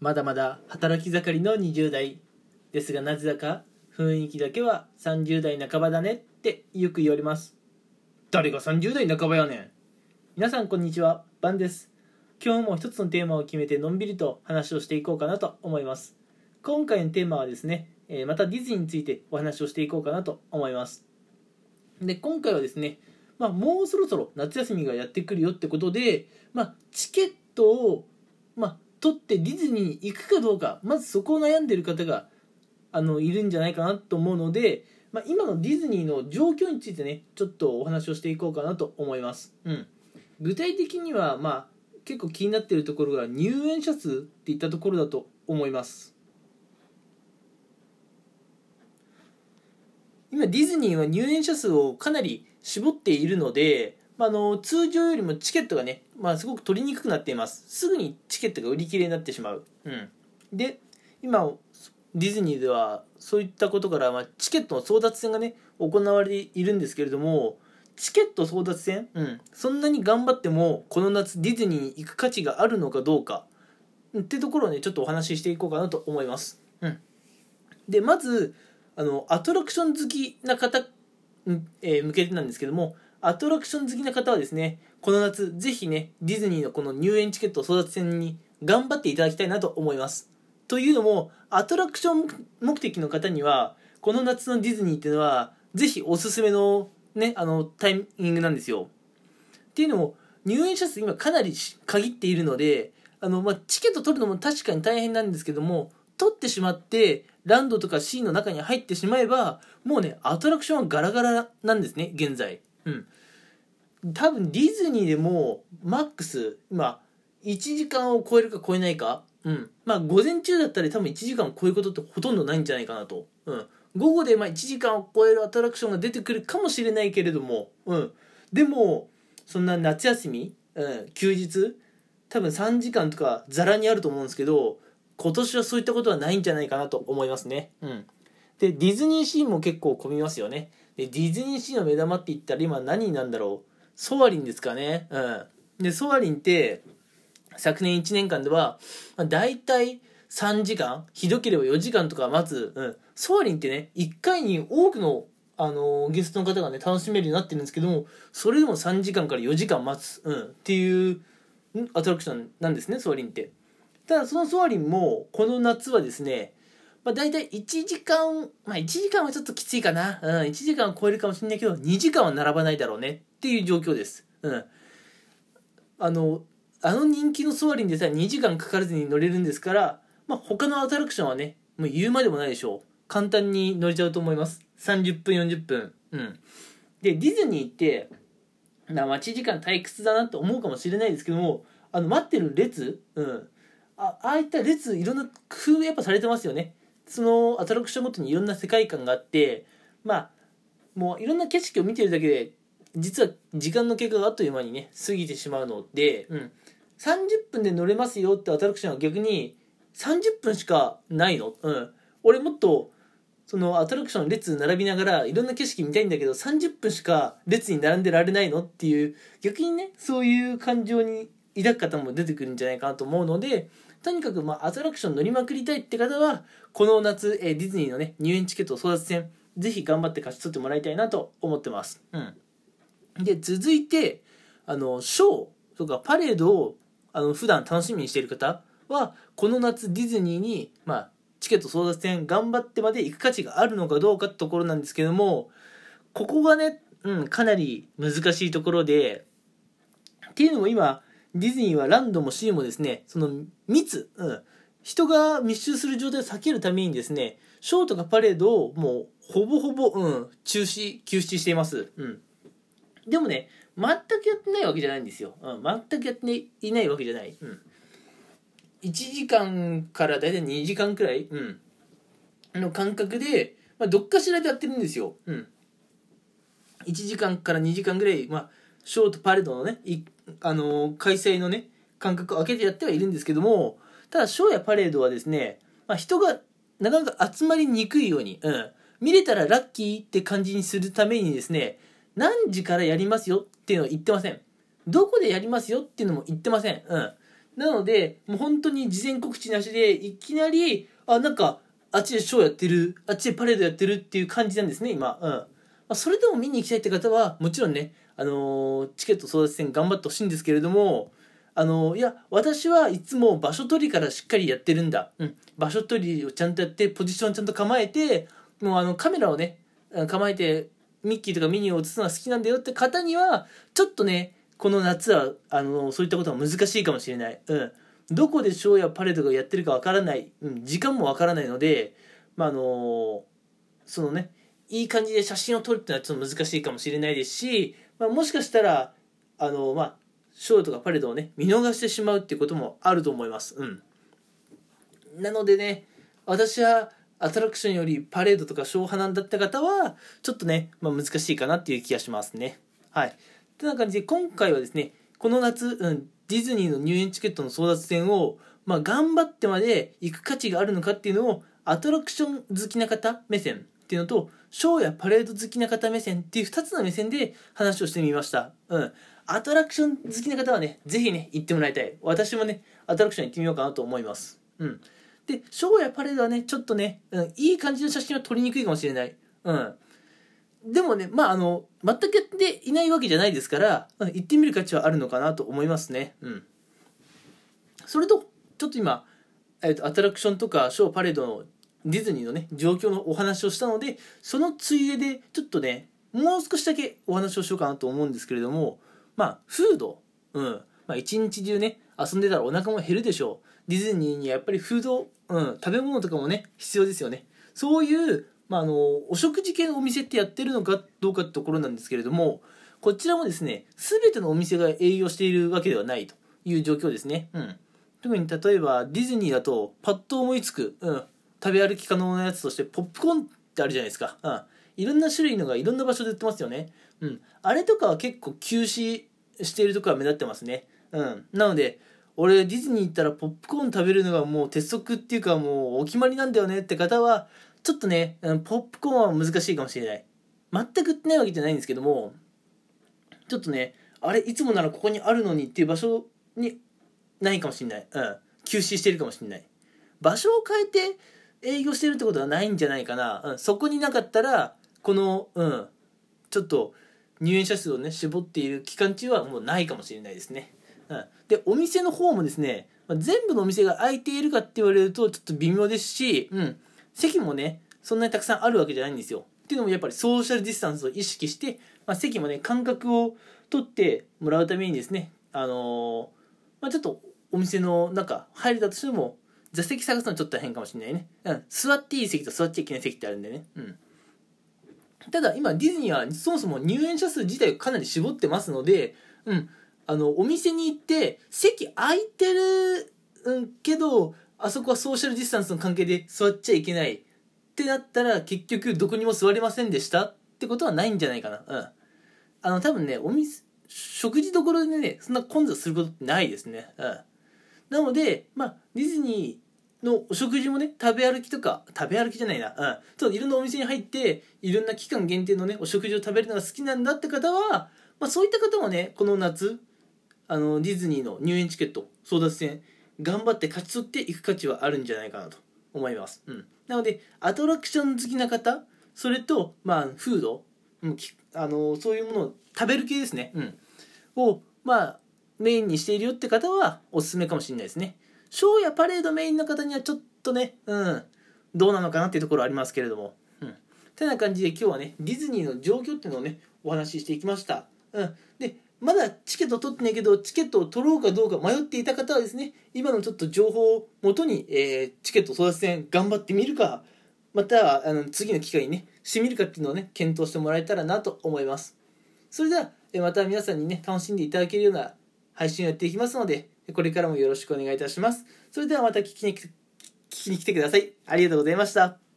まだまだ働き盛りの20代ですがなぜだか雰囲気だけは30代半ばだねってよく言われます。誰が30代半ばやねん?皆さんこんにちはバンです。今日も一つのテーマを決めてのんびりと話をしていこうかなと思います。今回のテーマはですねえまたディズニーについてお話をしていこうかなと思います。で今回はですねまあ、もうそろそろ夏休みがやってくるよってことで、まあ、チケットを、まあ、取ってディズニーに行くかどうかまずそこを悩んでる方があのいるんじゃないかなと思うので、まあ、今のディズニーの状況についてねちょっとお話をしていこうかなと思います、うん、具体的には、まあ、結構気になっているところが入園者数っていったところだと思います。今ディズニーは入園者数をかなり絞っているので、まあ、の通常よりもチケットがね、まあ、すごく取りにくくなっています。すぐにチケットが売り切れになってしまう、うん、で今ディズニーではそういったことから、まあ、チケットの争奪戦がね行われているんですけれどもチケット争奪戦、うん、そんなに頑張ってもこの夏ディズニーに行く価値があるのかどうか。ってところをねちょっとお話ししていこうかなと思います、うん、でまずあのアトラクション好きな方えー、向けてなんですけどもアトラクション好きな方はですねこの夏ぜひねディズニーのこの入園チケット争奪戦に頑張っていただきたいなと思います。というのもアトラクション目的の方にはこの夏のディズニーっていうのはぜひおすすめのねあのタイミングなんですよ。っていうのも入園者数今かなり限っているのであの、まあ、チケット取るのも確かに大変なんですけども取ってしまってランドとかシーンの中に入ってしまえばもうねアトラクションはガラガラなんですね現在。うん多分ディズニーでもマックス今1時間を超えるか超えないかうんまあ午前中だったら多分1時間を超えることってほとんどないんじゃないかなとうん午後でまあ1時間を超えるアトラクションが出てくるかもしれないけれどもうんでもそんな夏休み、うん、休日多分3時間とかざらにあると思うんですけど今年はそういったことはないんじゃないかなと思いますね。うん。で、ディズニーシーも結構混みますよね。で、ディズニーシーの目玉って言ったら今何なんだろう？ソアリンですかね。うん。で、ソアリンって、昨年1年間では、まあ、大体3時間、ひどければ4時間とか待つ。うん。ソアリンってね、1回に多くのあのゲストの方がね楽しめるようになってるんですけどもそれでも3時間から4時間待つ、うん、っていうアトラクションなんですねソアリンってただそのソアリンもこの夏はですね、まあ、大体1時間、まあ、1時間はちょっときついかな、うん、1時間は超えるかもしれないけど2時間は並ばないだろうねっていう状況です、うん、あのあの人気のソアリンでさえ2時間かからずに乗れるんですから、まあ、他のアトラクションはねもう言うまでもないでしょう。簡単に乗れちゃうと思います。30分40分。うん。でディズニーってな待ち時間退屈だなと思うかもしれないですけどもあの待ってる列、うん、あああいった列いろんな工夫やっぱされてますよね。そのアトラクションごとにいろんな世界観があってまあもういろんな景色を見てるだけで実は時間の経過があっという間にね過ぎてしまうので、うん、30分で乗れますよってアトラクションは逆に30分しかないの、うん、俺もっとそのアトラクション列並びながらいろんな景色見たいんだけど30分しか列に並んでられないの？っていう逆にねそういう感情に抱く方も出てくるんじゃないかなと思うのでとにかく、まあ、アトラクション乗りまくりたいって方は、この夏、えー、ディズニーのね、入園チケット争奪戦、ぜひ頑張って勝ち取ってもらいたいなと思ってます。うん。で、続いて、あの、ショーとかパレードを、あの、普段楽しみにしている方は、この夏ディズニーに、まあ、チケット争奪戦頑張ってまで行く価値があるのかどうかってところなんですけども、ここがね、うん、かなり難しいところで、っていうのも今、ディズニーはランドもシーもですね、その密、うん、人が密集する状態を避けるためにですね、ショーとかパレードをもうほぼほぼ、うん、中止、休止しています。うん。でもね、全くやってないわけじゃないんですよ。うん、全くやっていないわけじゃない。うん。1時間からだいたい2時間くらい、うん、の間隔で、まあ、どっかしらでやってるんですよ。うん。1時間から2時間ぐらい、まあ、ショートパレードのね、あの、開催のね、間隔を空けてやってはいるんですけども、ただ、ショーやパレードはですね、まあ、人がなかなか集まりにくいように、うん、見れたらラッキーって感じにするためにですね、何時からやりますよっていうのは言ってません。どこでやりますよっていうのも言ってません。うん。なのでもう本当に事前告知なしでいきなりあなんかあっちでショーやってるあっちでパレードやってるっていう感じなんですね今うん、それでも見に行きたいって方はもちろんねあのチケット争奪戦頑張ってほしいんですけれどもあのいや私はいつも場所取りからしっかりやってるんだ、うん、場所取りをちゃんとやってポジションちゃんと構えてもうあのカメラをね構えてミッキーとかミニーを映すのが好きなんだよって方にはちょっとねこの夏はあのそういったことは難しいかもしれない、うん、どこでショーやパレードがやってるかわからない、うん、時間もわからないのでまああのそのねいい感じで写真を撮るっていうのはちょっと難しいかもしれないですし、まあ、もしかしたらあのまあショーとかパレードをね見逃してしまうっていうこともあると思います。うん。なのでね私はアトラクションよりパレードとかショー派なんだった方はちょっとね、まあ、難しいかなっていう気がしますね。はい。てな感じで今回はですねこの夏、うん、ディズニーの入園チケットの争奪戦を、まあ、頑張ってまで行く価値があるのかっていうのをアトラクション好きな方目線っていうのとショーやパレード好きな方目線っていう2つの目線で話をしてみました。うん。アトラクション好きな方はねぜひね行ってもらいたい。私もねアトラクション行ってみようかなと思います。うん。でショーやパレードはねちょっとね、うん、いい感じの写真は撮りにくいかもしれない。うん。でもねまああの全くやっていないわけじゃないですから、うん行ってみる価値はあるのかなと思いますね。うん。それとちょっと今、えーとアトラクションとかショーパレードのディズニーのね状況のお話をしたのでそのついででちょっとねもう少しだけお話をしようかなと思うんですけれどもまあフード。うん。まあ一日中ね遊んでたらお腹も減るでしょう。ディズニーにはやっぱりフード、うん、食べ物とかもね必要ですよね。そういう、まあ、あのお食事系のお店ってやってるのかどうかってところなんですけれどもこちらもですね全てのお店が営業しているわけではないという状況ですね、うん、特に例えばディズニーだとパッと思いつく、うん、食べ歩き可能なやつとしてポップコーンってあるじゃないですか、うん、いろんな種類のがいろんな場所で売ってますよね、うん、あれとかは結構休止しているところは目立ってますね、うん、なので俺ディズニー行ったらポップコーン食べるのがもう鉄則っていうかもうお決まりなんだよねって方はちょっとねうんポップコーンは難しいかもしれない。全く売ってないわけじゃないんですけどもちょっとねあれいつもならここにあるのにっていう場所にないかもしれない、うん、休止してるかもしれない。場所を変えて営業してるってことはないんじゃないかな、うん、そこになかったらこのうん。ちょっと入園者数をね絞っている期間中はもうないかもしれないですね、うん、でお店の方もですねまあ全部のお店が空いているかって言われるとちょっと微妙ですし、うん、席もねそんなにたくさんあるわけじゃないんですよ。っていうのもやっぱりソーシャルディスタンスを意識して、まあ、席もね間隔を取ってもらうためにですねあのーまあ、ちょっとお店の中入れたとしても座席探すのちょっと変かもしれないね、うん、座っていい席と座っちゃいけない席ってあるんでね。うん。ただ今ディズニーはそもそも入園者数自体をかなり絞ってますので、うん、あのお店に行って席空いてる、うん、けどあそこはソーシャルディスタンスの関係で座っちゃいけないってなったら結局どこにも座れませんでしたってことはないんじゃないかな。うん。あの多分ねお店食事どころでねそんな混雑することってないですね。うん。なのでまあディズニーのお食事もね食べ歩きとか食べ歩きじゃないなうん。ちょっといろんなお店に入っていろんな期間限定のねお食事を食べるのが好きなんだって方は、まあ、そういった方もねこの夏あのディズニーの入園チケット争奪戦頑張って勝ち取っていく価値はあるんじゃないかなと思います、うん、なのでアトラクション好きな方それとまあフード、うん、あのそういうものを食べる系ですね、うん、をまあメインにしているよって方はおすすめかもしれないですねショーやパレードメインの方にはちょっとね、うん、どうなのかなっていうところありますけれども。うん。てな感じで今日はね、ディズニーの状況っていうのをね、お話ししていきました。うん。で、まだチケット取ってないけど、チケットを取ろうかどうか迷っていた方はですね、今のちょっと情報をもとに、えー、チケット争奪戦頑張ってみるか、またはあの次の機会にね、してみるかっていうのをね、検討してもらえたらなと思います。それでは、また皆さんにね、楽しんでいただけるような配信をやっていきますので、これからもよろしくお願いいたします。それではまた聞きに聞きに来てください。ありがとうございました。